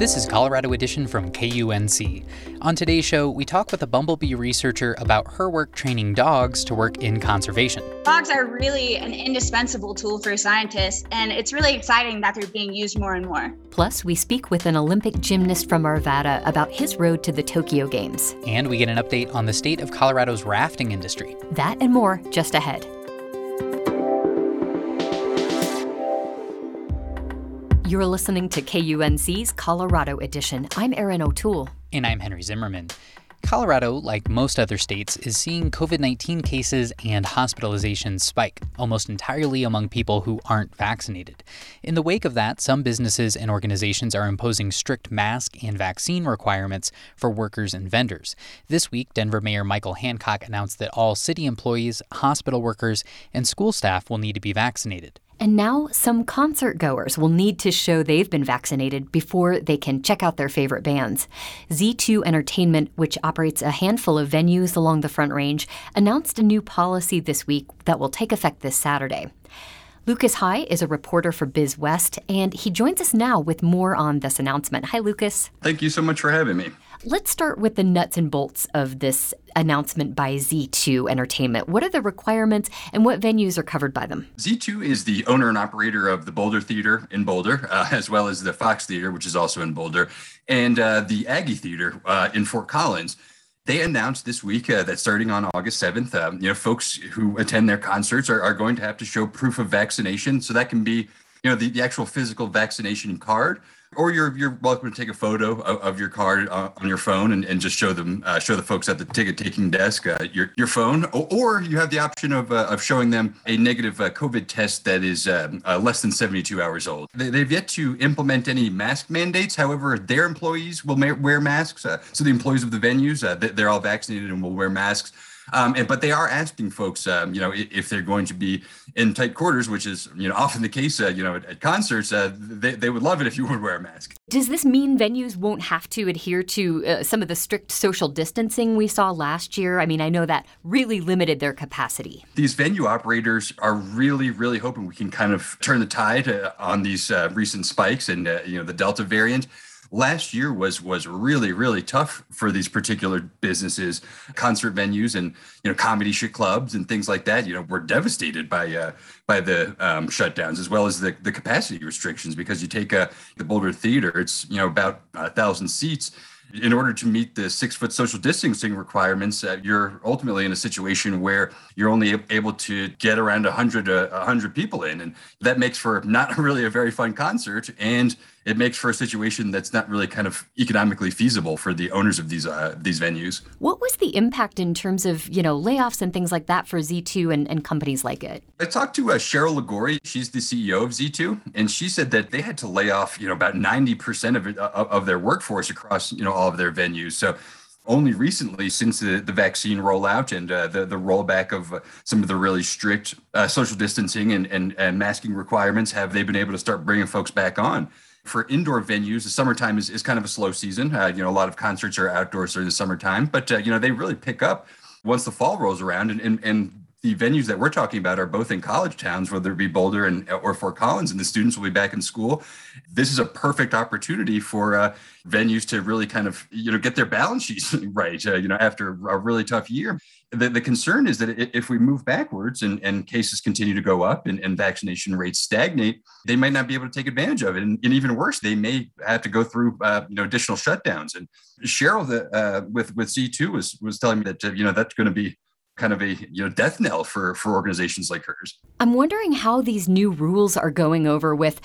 This is Colorado Edition from KUNC. On today's show, we talk with a bumblebee researcher about her work training dogs to work in conservation. Dogs are really an indispensable tool for scientists, and it's really exciting that they're being used more and more. Plus, we speak with an Olympic gymnast from Arvada about his road to the Tokyo Games. And we get an update on the state of Colorado's rafting industry. That and more just ahead. You're listening to KUNC's Colorado Edition. I'm Erin O'Toole. And I'm Henry Zimmerman. Colorado, like most other states, is seeing COVID 19 cases and hospitalizations spike, almost entirely among people who aren't vaccinated. In the wake of that, some businesses and organizations are imposing strict mask and vaccine requirements for workers and vendors. This week, Denver Mayor Michael Hancock announced that all city employees, hospital workers, and school staff will need to be vaccinated. And now some concert goers will need to show they've been vaccinated before they can check out their favorite bands. Z2 Entertainment, which operates a handful of venues along the Front Range, announced a new policy this week that will take effect this Saturday. Lucas High is a reporter for BizWest, and he joins us now with more on this announcement. Hi, Lucas. Thank you so much for having me. Let's start with the nuts and bolts of this announcement by Z2 Entertainment. What are the requirements and what venues are covered by them? Z2 is the owner and operator of the Boulder Theater in Boulder, uh, as well as the Fox Theater, which is also in Boulder, and uh, the Aggie Theater uh, in Fort Collins. They announced this week uh, that starting on August 7th, um, you know, folks who attend their concerts are, are going to have to show proof of vaccination. So that can be, you know, the, the actual physical vaccination card or you're you're welcome to take a photo of, of your card uh, on your phone and, and just show them uh, show the folks at the ticket taking desk uh, your your phone. Or, or, you have the option of uh, of showing them a negative uh, covid test that is um, less than 72 hours old. They, have yet to implement any mask mandates. However their employees will ma- wear masks so the employees of the venues they're all vaccinated and will wear masks um, and, but they are asking folks, um, you know, if they're going to be in tight quarters, which is, you know, often the case, uh, you know, at, at concerts, uh, they, they would love it if you would wear a mask. Does this mean venues won't have to adhere to uh, some of the strict social distancing we saw last year? I mean, I know that really limited their capacity. These venue operators are really, really hoping we can kind of turn the tide uh, on these uh, recent spikes and, uh, you know, the Delta variant last year was was really really tough for these particular businesses concert venues and you know comedy shit clubs and things like that you know were devastated by uh by the um, shutdowns as well as the, the capacity restrictions because you take a the boulder theater it's you know about a thousand seats in order to meet the six foot social distancing requirements, uh, you're ultimately in a situation where you're only able to get around 100, uh, 100 people in. And that makes for not really a very fun concert. And it makes for a situation that's not really kind of economically feasible for the owners of these uh, these venues. What was the impact in terms of you know layoffs and things like that for Z2 and, and companies like it? I talked to uh, Cheryl Liguori. She's the CEO of Z2, and she said that they had to lay off you know about ninety percent of it, uh, of their workforce across you know all of their venues. So only recently, since the, the vaccine rollout and uh, the, the rollback of uh, some of the really strict uh, social distancing and, and, and masking requirements, have they been able to start bringing folks back on for indoor venues, the summertime is, is kind of a slow season. Uh, you know, a lot of concerts are outdoors during the summertime, but uh, you know they really pick up once the fall rolls around. And, and and the venues that we're talking about are both in college towns, whether it be Boulder and or Fort Collins, and the students will be back in school. This is a perfect opportunity for uh, venues to really kind of you know get their balance sheets right. Uh, you know, after a really tough year the, the concern is that if we move backwards and, and cases continue to go up and, and vaccination rates stagnate, they might not be able to take advantage of it. And, and even worse, they may have to go through uh, you know additional shutdowns. And Cheryl the, uh, with with Z2 was was telling me that uh, you know that's going to be kind of a you know death knell for for organizations like hers. I'm wondering how these new rules are going over with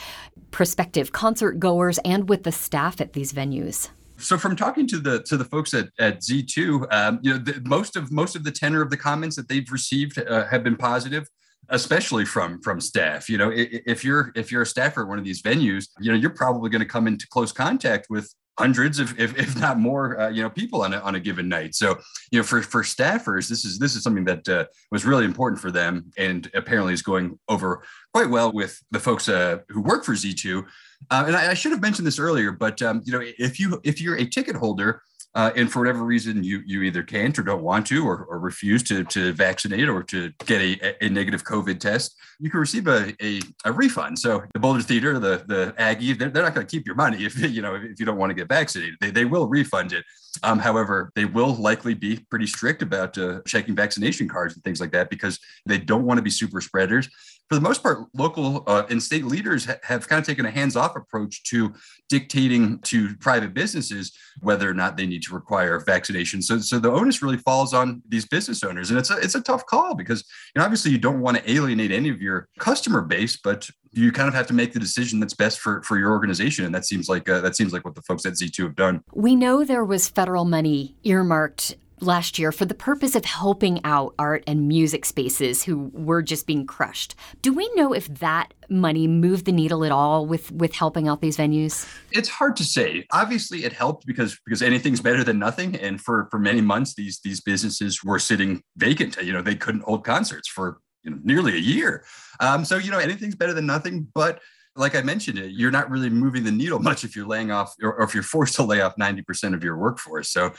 prospective concert goers and with the staff at these venues. So from talking to the to the folks at, at Z2, um, you know, the, most of most of the tenor of the comments that they've received uh, have been positive, especially from from staff. You know, if you're if you're a staffer at one of these venues, you know, you're probably going to come into close contact with hundreds of if, if not more uh, you know people on a, on a given night. So you know for for staffers this is this is something that uh, was really important for them and apparently is going over quite well with the folks uh, who work for z2 uh, and I, I, should have mentioned this earlier but um, you know if you if you're a ticket holder uh, and for whatever reason you you either can't or don't want to or, or refuse to, to vaccinate or to get a, a negative COVID test, you can receive a, a, a refund. So the Boulder Theater, the the Aggie, they're, they're not going to keep your money if you know if you don't want to get vaccinated. They, they will refund it. Um, however, they will likely be pretty strict about uh, checking vaccination cards and things like that because they don't want to be super spreaders for the most part, local uh, and state leaders ha- have kind of taken a hands off approach to dictating to private businesses whether or not they need to require vaccination. So, so the onus really falls on these business owners, and it's a it's a tough call because you know, obviously you don't want to alienate any of your customer base, but you kind of have to make the decision that's best for for your organization, and that seems like uh, that seems like what the folks at Z2 have done. We know there was federal money earmarked last year for the purpose of helping out art and music spaces who were just being crushed. Do we know if that money moved the needle at all with with helping out these venues? It's hard to say. Obviously it helped because because anything's better than nothing and for for many months these these businesses were sitting vacant. You know, they couldn't hold concerts for you know, nearly a year. Um, so you know anything's better than nothing, but like I mentioned, it you're not really moving the needle much if you're laying off or, if you're forced to lay off 90% of your workforce. So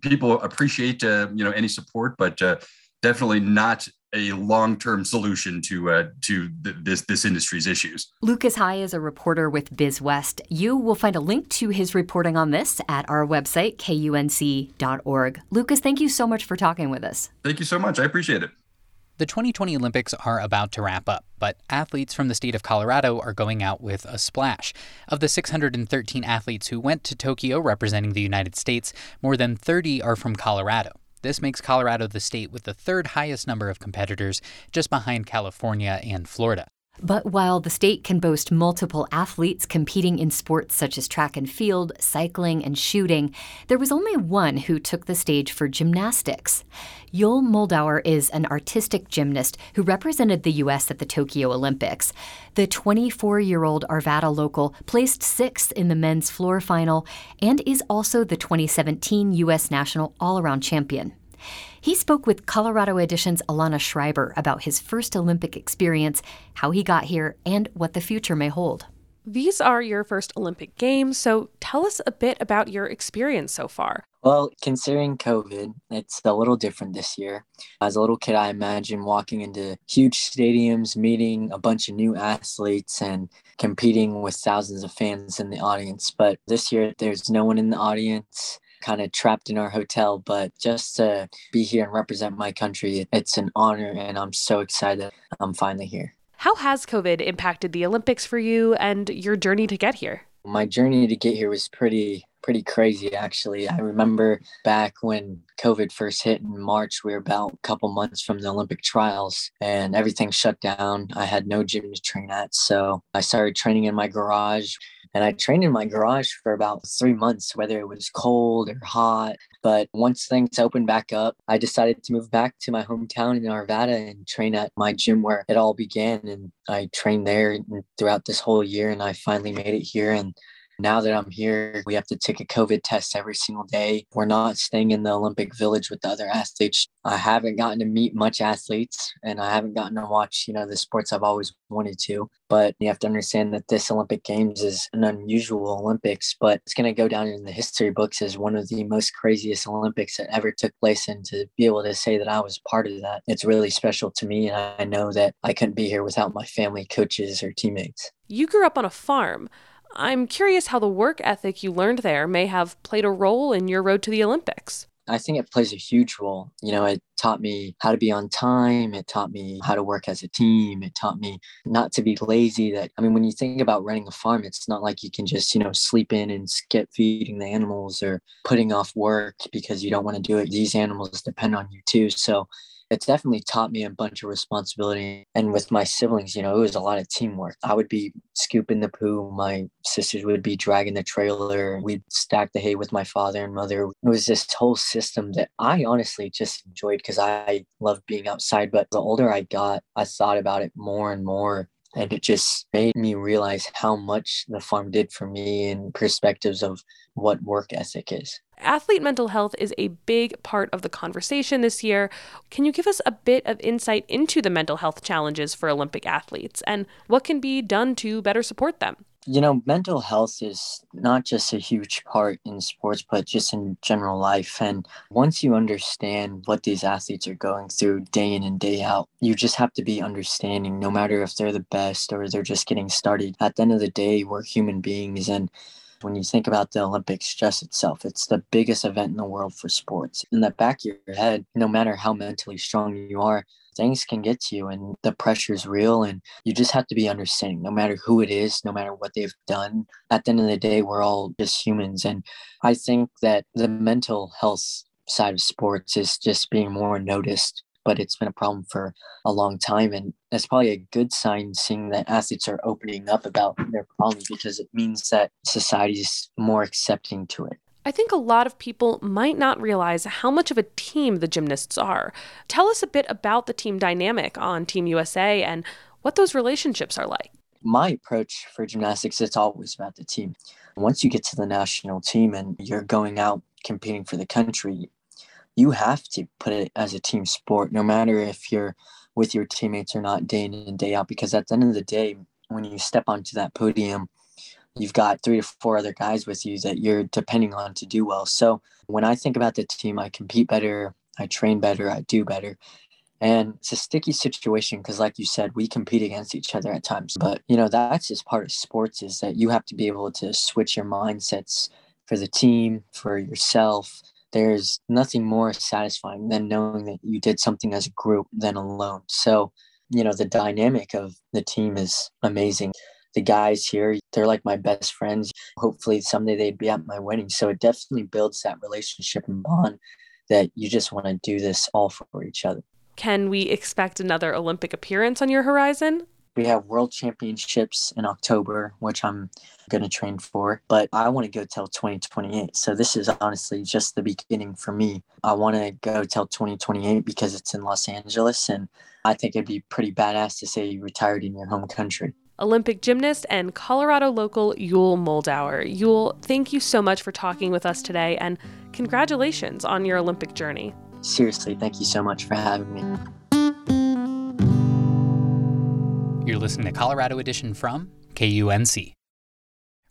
people appreciate uh, you know any support, but uh, definitely not a long-term solution to uh, to th- this this industry's issues. Lucas High is a reporter with BizWest. You will find a link to his reporting on this at our website kunc.org. Lucas, thank you so much for talking with us. Thank you so much. I appreciate it. The 2020 Olympics are about to wrap up, but athletes from the state of Colorado are going out with a splash. Of the 613 athletes who went to Tokyo representing the United States, more than 30 are from Colorado. This makes Colorado the state with the third highest number of competitors, just behind California and Florida. But while the state can boast multiple athletes competing in sports such as track and field, cycling, and shooting, there was only one who took the stage for gymnastics. Yul Moldauer is an artistic gymnast who represented the U.S. at the Tokyo Olympics. The 24 year old Arvada local placed sixth in the men's floor final and is also the 2017 U.S. national all around champion. He spoke with Colorado Edition's Alana Schreiber about his first Olympic experience, how he got here, and what the future may hold. These are your first Olympic Games, so tell us a bit about your experience so far. Well, considering COVID, it's a little different this year. As a little kid, I imagine walking into huge stadiums, meeting a bunch of new athletes, and competing with thousands of fans in the audience. But this year, there's no one in the audience kind of trapped in our hotel, but just to be here and represent my country, it's an honor, and I'm so excited I'm finally here. How has COVID impacted the Olympics for you and your journey to get here? My journey to get here was pretty pretty crazy actually. I remember back when COVID first hit in March, we were about a couple months from the Olympic trials and everything shut down. I had no gym to train at. So I started training in my garage and I trained in my garage for about three months, whether it was cold or hot. But once things opened back up, I decided to move back to my hometown in Arvada and train at my gym where it all began. And I trained there throughout this whole year, and I finally made it here. And now that I'm here, we have to take a COVID test every single day. We're not staying in the Olympic Village with the other athletes. I haven't gotten to meet much athletes and I haven't gotten to watch, you know, the sports I've always wanted to. But you have to understand that this Olympic Games is an unusual Olympics, but it's going to go down in the history books as one of the most craziest Olympics that ever took place. And to be able to say that I was part of that, it's really special to me. And I know that I couldn't be here without my family, coaches, or teammates. You grew up on a farm. I'm curious how the work ethic you learned there may have played a role in your road to the Olympics. I think it plays a huge role. You know, it taught me how to be on time. It taught me how to work as a team. It taught me not to be lazy. That, I mean, when you think about running a farm, it's not like you can just, you know, sleep in and skip feeding the animals or putting off work because you don't want to do it. These animals depend on you too. So it's definitely taught me a bunch of responsibility. And with my siblings, you know, it was a lot of teamwork. I would be scooping the poo, my sisters would be dragging the trailer, we'd stack the hay with my father and mother. It was this whole system that I honestly just enjoyed because I love being outside. But the older I got, I thought about it more and more And it just made me realize how much the farm did for me in perspectives of what work ethic is. Athlete mental health is a big part of the conversation this year. Can you give us a bit of insight into the mental health challenges for Olympic athletes and what can be done to better support them? You know, mental health is not just a huge part in sports, but just in general life. And once you understand what these athletes are going through day in and day out, you just have to be understanding, no matter if they're the best or they're just getting started. At the end of the day, we're human beings. And when you think about the Olympics just itself, it's the biggest event in the world for sports. In the back of your head, no matter how mentally strong you are, things can get to you and the pressure is real and you just have to be understanding no matter who it is no matter what they've done. At the end of the day we're all just humans. And i think that the mental health side of sports is just being more noticed but it's been a problem for a long time. And that's probably a good sign seeing that athletes are opening up about their problems because it means that society is more accepting to it I think a lot of people might not realize how much of a team the gymnasts are. Tell us a bit about the team dynamic on Team USA and what those relationships are like. My approach for gymnastics, it's always about the team. Once you get to the national team and you're going out competing for the country, you have to put it as a team sport, no matter if you're with your teammates or not day in and day out, because at the end of the day, when you step onto that podium, you've got three to four other guys with you that you're depending on to do well. So when I think about the team, I compete better, I train better, I do better. And it's a sticky situation because, like you said, we compete against each other at times. But, you know, that's just part of sports is that you have to be able to switch your mindsets for the team, for yourself. There's nothing more satisfying than knowing that you did something as a group than alone. So, you know, the dynamic of the team is amazing the guys here, they're like my best friends. Hopefully someday they'd be at my wedding. So it definitely builds that relationship and bond that you just want to do this all for each other. Can we expect another Olympic appearance on your horizon? We have world championships in October, which I'm going to train for, but I want to go till 2028. So this is honestly just the beginning for me. I want to go till 2028 because it's in Los Angeles and I think it'd be pretty badass to say you retired in your home country. Olympic gymnast and Colorado local Yul Moldauer. Yul, thank you so much for talking with us today and congratulations on your Olympic journey. Seriously, thank you so much for having me. You're listening to Colorado Edition from KUNC.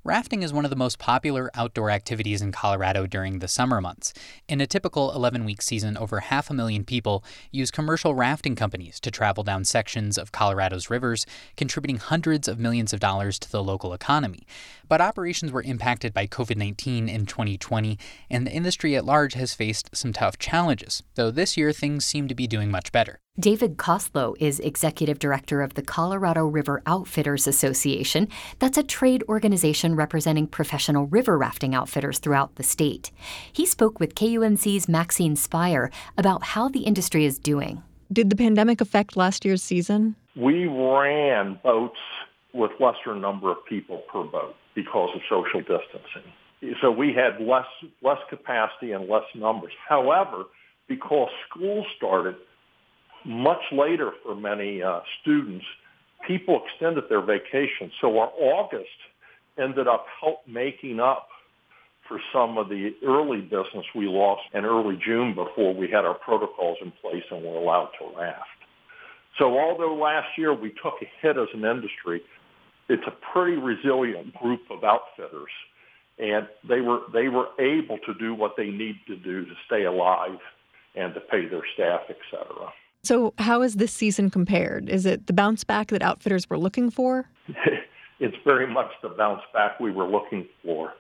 Rafting is one of the most popular outdoor activities in Colorado during the summer months. In a typical 11 week season, over half a million people use commercial rafting companies to travel down sections of Colorado's rivers, contributing hundreds of millions of dollars to the local economy. But operations were impacted by COVID 19 in 2020, and the industry at large has faced some tough challenges, though this year things seem to be doing much better. David Costlow is executive director of the Colorado River Outfitters Association. That's a trade organization representing professional river rafting outfitters throughout the state. He spoke with KUNC's Maxine Spire about how the industry is doing. Did the pandemic affect last year's season? We ran boats with lesser number of people per boat because of social distancing. So we had less less capacity and less numbers. However, because school started much later for many uh, students, people extended their vacation. So our August ended up help making up for some of the early business we lost in early June before we had our protocols in place and were allowed to raft. So although last year we took a hit as an industry, it's a pretty resilient group of outfitters and they were they were able to do what they need to do to stay alive and to pay their staff, et cetera. So, how is this season compared? Is it the bounce back that outfitters were looking for? it's very much the bounce back we were looking for.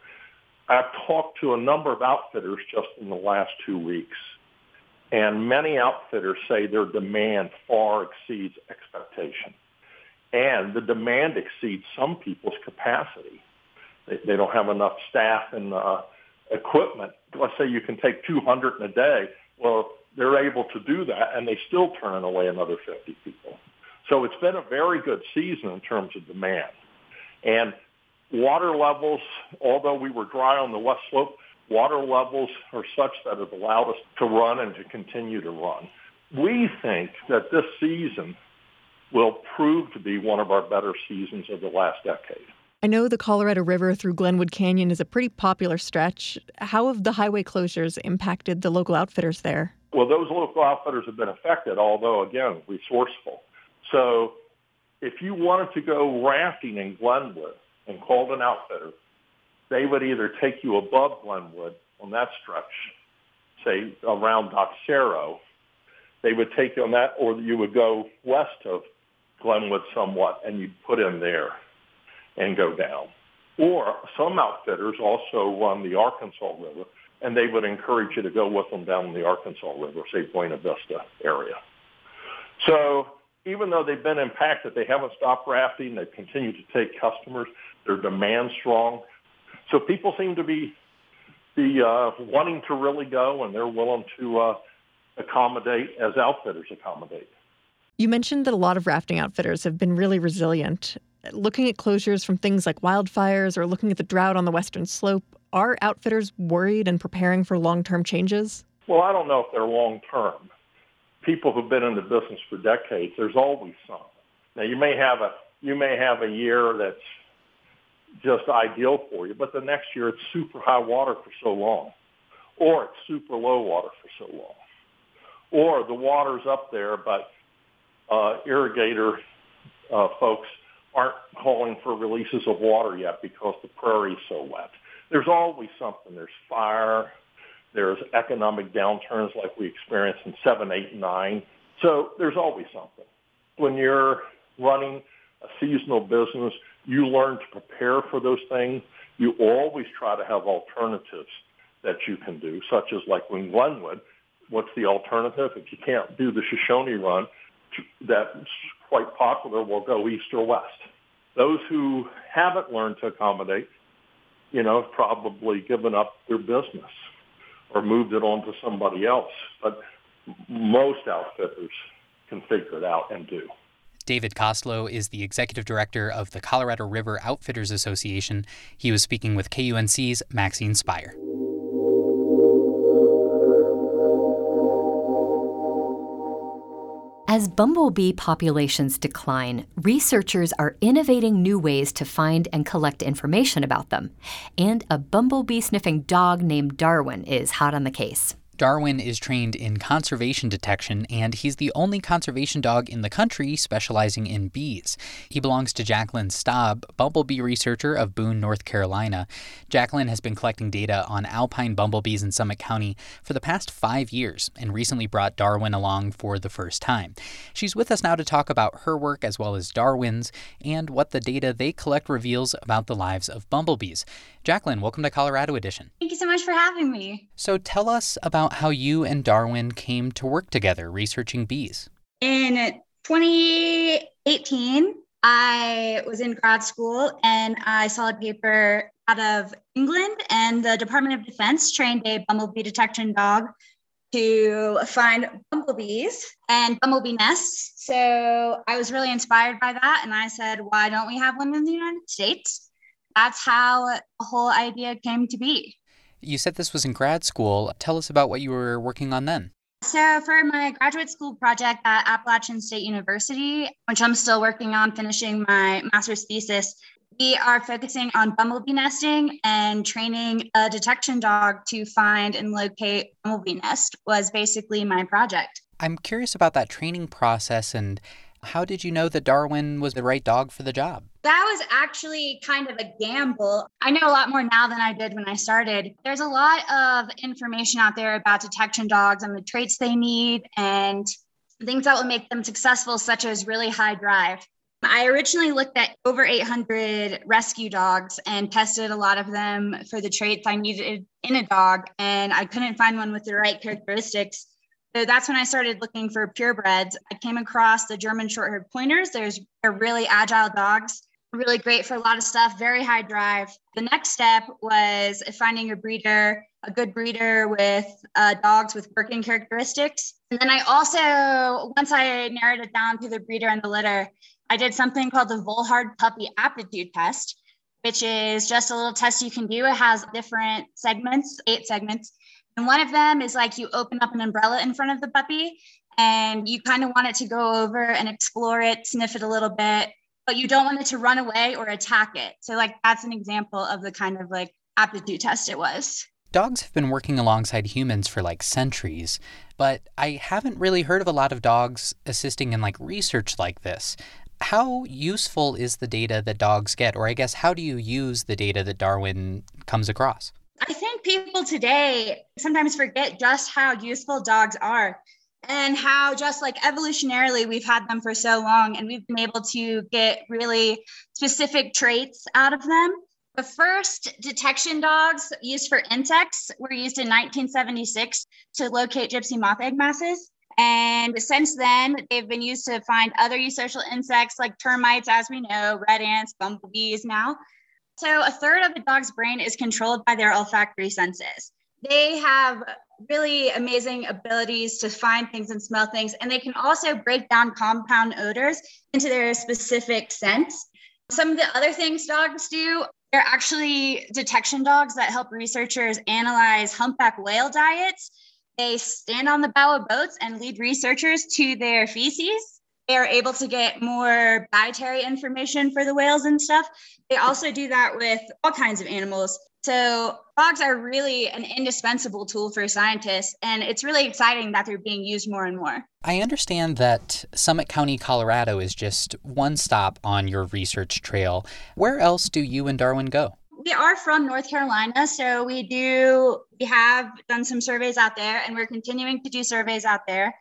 I've talked to a number of outfitters just in the last two weeks, and many outfitters say their demand far exceeds expectation. And the demand exceeds some people's capacity. They, they don't have enough staff and uh, equipment. Let's say you can take 200 in a day. Well, they're able to do that, and they still turn away another 50 people. So it's been a very good season in terms of demand. And water levels, although we were dry on the west slope, water levels are such that it allowed us to run and to continue to run. We think that this season will prove to be one of our better seasons of the last decade. I know the Colorado River through Glenwood Canyon is a pretty popular stretch. How have the highway closures impacted the local outfitters there? Well, those local outfitters have been affected, although, again, resourceful. So if you wanted to go rafting in Glenwood and called an outfitter, they would either take you above Glenwood on that stretch, say around Dotsero. They would take you on that, or you would go west of Glenwood somewhat, and you'd put in there and go down. Or some outfitters also run the Arkansas River, and they would encourage you to go with them down the Arkansas River, say Buena Vista area. So even though they've been impacted, they haven't stopped rafting. They've continued to take customers. Their demand's strong. So people seem to be be uh, wanting to really go, and they're willing to uh, accommodate as outfitters accommodate. You mentioned that a lot of rafting outfitters have been really resilient. Looking at closures from things like wildfires or looking at the drought on the western slope, are outfitters worried and preparing for long-term changes? Well, I don't know if they're long-term. People who've been in the business for decades, there's always some. Now you may have a you may have a year that's just ideal for you, but the next year it's super high water for so long, or it's super low water for so long, or the water's up there, but uh, irrigator uh, folks aren't calling for releases of water yet because the prairie's so wet. There's always something. There's fire. There's economic downturns like we experienced in 7, 8, and 9. So there's always something. When you're running a seasonal business, you learn to prepare for those things. You always try to have alternatives that you can do, such as like when Glenwood, what's the alternative? If you can't do the Shoshone run, that's quite popular, will go east or west. Those who haven't learned to accommodate, you know, have probably given up their business or moved it on to somebody else. But most outfitters can figure it out and do. David Costlow is the executive director of the Colorado River Outfitters Association. He was speaking with KUNC's Maxine Spire. As bumblebee populations decline, researchers are innovating new ways to find and collect information about them. And a bumblebee sniffing dog named Darwin is hot on the case. Darwin is trained in conservation detection, and he's the only conservation dog in the country specializing in bees. He belongs to Jacqueline Staub, bumblebee researcher of Boone, North Carolina. Jacqueline has been collecting data on alpine bumblebees in Summit County for the past five years and recently brought Darwin along for the first time. She's with us now to talk about her work as well as Darwin's and what the data they collect reveals about the lives of bumblebees. Jacqueline, welcome to Colorado Edition. Thank you so much for having me. So tell us about how you and Darwin came to work together researching bees. In 2018, I was in grad school and I saw a paper out of England, and the Department of Defense trained a bumblebee detection dog to find bumblebees and bumblebee nests. So I was really inspired by that. And I said, why don't we have one in the United States? that's how the whole idea came to be. You said this was in grad school. Tell us about what you were working on then. So, for my graduate school project at Appalachian State University, which I'm still working on finishing my master's thesis, we are focusing on bumblebee nesting and training a detection dog to find and locate bumblebee nest was basically my project. I'm curious about that training process and how did you know that Darwin was the right dog for the job? That was actually kind of a gamble. I know a lot more now than I did when I started. There's a lot of information out there about detection dogs and the traits they need and things that will make them successful, such as really high drive. I originally looked at over 800 rescue dogs and tested a lot of them for the traits I needed in a dog, and I couldn't find one with the right characteristics. So that's when I started looking for purebreds. I came across the German short-haired pointers. There's they're really agile dogs, really great for a lot of stuff, very high drive. The next step was finding a breeder, a good breeder with uh, dogs with working characteristics. And then I also, once I narrowed it down to the breeder and the litter, I did something called the Volhard Puppy Aptitude Test, which is just a little test you can do. It has different segments, eight segments and one of them is like you open up an umbrella in front of the puppy and you kind of want it to go over and explore it, sniff it a little bit, but you don't want it to run away or attack it. So, like, that's an example of the kind of like aptitude test it was. Dogs have been working alongside humans for like centuries, but I haven't really heard of a lot of dogs assisting in like research like this. How useful is the data that dogs get? Or I guess, how do you use the data that Darwin comes across? I think people today sometimes forget just how useful dogs are and how just like evolutionarily we've had them for so long and we've been able to get really specific traits out of them. The first detection dogs used for insects were used in 1976 to locate gypsy moth egg masses. And since then, they've been used to find other eusocial insects like termites, as we know, red ants, bumblebees now. So, a third of a dog's brain is controlled by their olfactory senses. They have really amazing abilities to find things and smell things, and they can also break down compound odors into their specific scents. Some of the other things dogs do, they're actually detection dogs that help researchers analyze humpback whale diets. They stand on the bow of boats and lead researchers to their feces. They are able to get more dietary information for the whales and stuff. They also do that with all kinds of animals. So dogs are really an indispensable tool for scientists, and it's really exciting that they're being used more and more. I understand that Summit County, Colorado is just one stop on your research trail. Where else do you and Darwin go? We are from North Carolina, so we do we have done some surveys out there and we're continuing to do surveys out there.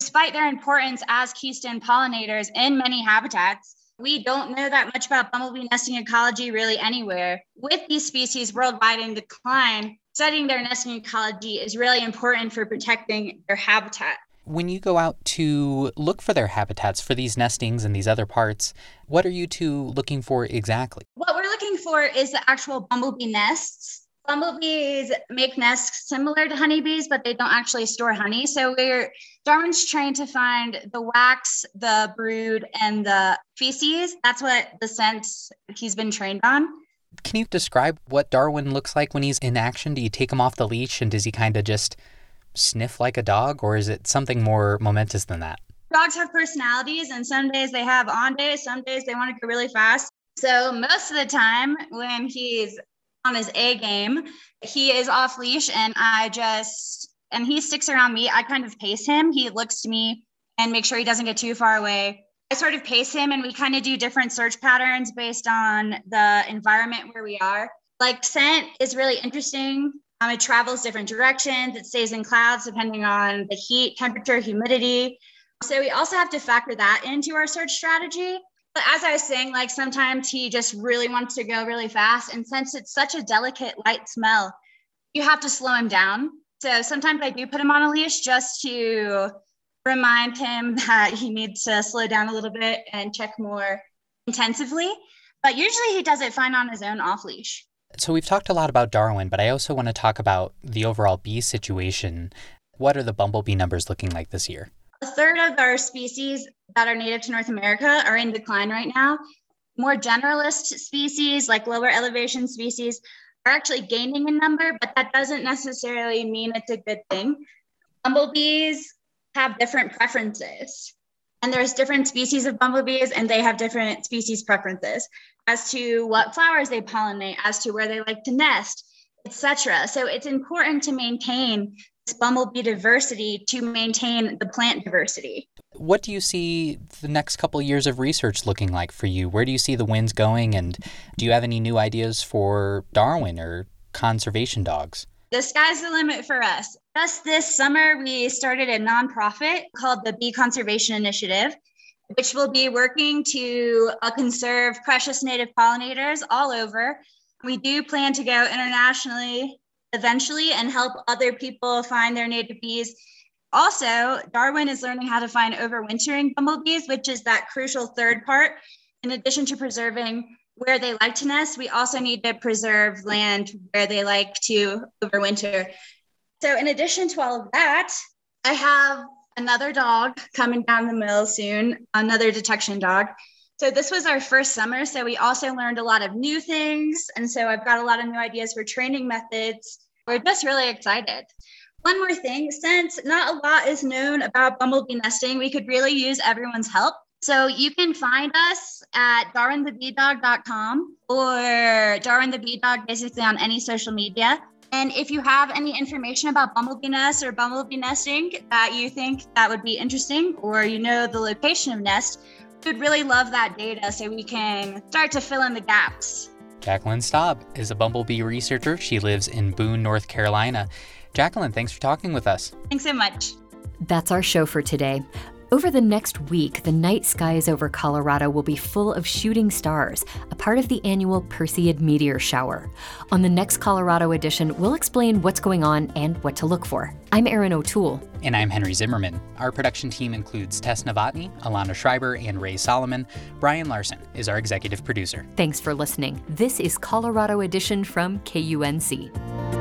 Despite their importance as keystone pollinators in many habitats, we don't know that much about bumblebee nesting ecology really anywhere. With these species worldwide in decline, studying their nesting ecology is really important for protecting their habitat. When you go out to look for their habitats for these nestings and these other parts, what are you two looking for exactly? What we're looking for is the actual bumblebee nests bumblebees make nests similar to honeybees, but they don't actually store honey. So we're Darwin's trained to find the wax, the brood, and the feces. That's what the sense he's been trained on. Can you describe what Darwin looks like when he's in action? Do you take him off the leash and does he kind of just sniff like a dog, or is it something more momentous than that? Dogs have personalities, and some days they have on days, some days they want to go really fast. So most of the time, when he's on his A game. He is off leash and I just, and he sticks around me. I kind of pace him. He looks to me and make sure he doesn't get too far away. I sort of pace him and we kind of do different search patterns based on the environment where we are. Like scent is really interesting. Um, it travels different directions. It stays in clouds depending on the heat, temperature, humidity. So we also have to factor that into our search strategy as I was saying, like sometimes he just really wants to go really fast. And since it's such a delicate, light smell, you have to slow him down. So sometimes I do put him on a leash just to remind him that he needs to slow down a little bit and check more intensively. But usually he does it fine on his own off leash. So we've talked a lot about Darwin, but I also want to talk about the overall bee situation. What are the bumblebee numbers looking like this year? A third of our species that are native to North America are in decline right now. More generalist species, like lower elevation species, are actually gaining in number, but that doesn't necessarily mean it's a good thing. Bumblebees have different preferences. And there's different species of bumblebees, and they have different species preferences as to what flowers they pollinate, as to where they like to nest, etc. So it's important to maintain bumblebee diversity to maintain the plant diversity. What do you see the next couple of years of research looking like for you? Where do you see the winds going? And do you have any new ideas for Darwin or conservation dogs? The sky's the limit for us. Just this summer, we started a nonprofit called the Bee Conservation Initiative, which will be working to uh, conserve precious native pollinators all over. We do plan to go internationally eventually and help other people find their native bees. Also, Darwin is learning how to find overwintering bumblebees, which is that crucial third part. In addition to preserving where they like to nest, we also need to preserve land where they like to overwinter. So, in addition to all of that, I have another dog coming down the mill soon, another detection dog. So this was our first summer. So we also learned a lot of new things. And so I've got a lot of new ideas for training methods. We're just really excited. One more thing, since not a lot is known about bumblebee nesting, we could really use everyone's help. So you can find us at darwinthebeedog.com or Darwin the Bee Dog basically on any social media. And if you have any information about bumblebee nests or bumblebee nesting that you think that would be interesting or you know the location of nest, we'd really love that data so we can start to fill in the gaps. Jacqueline Staub is a bumblebee researcher. She lives in Boone, North Carolina. Jacqueline, thanks for talking with us. Thanks so much. That's our show for today. Over the next week, the night skies over Colorado will be full of shooting stars, a part of the annual Perseid meteor shower. On the next Colorado edition, we'll explain what's going on and what to look for. I'm Erin O'Toole. And I'm Henry Zimmerman. Our production team includes Tess Novotny, Alana Schreiber, and Ray Solomon. Brian Larson is our executive producer. Thanks for listening. This is Colorado Edition from KUNC.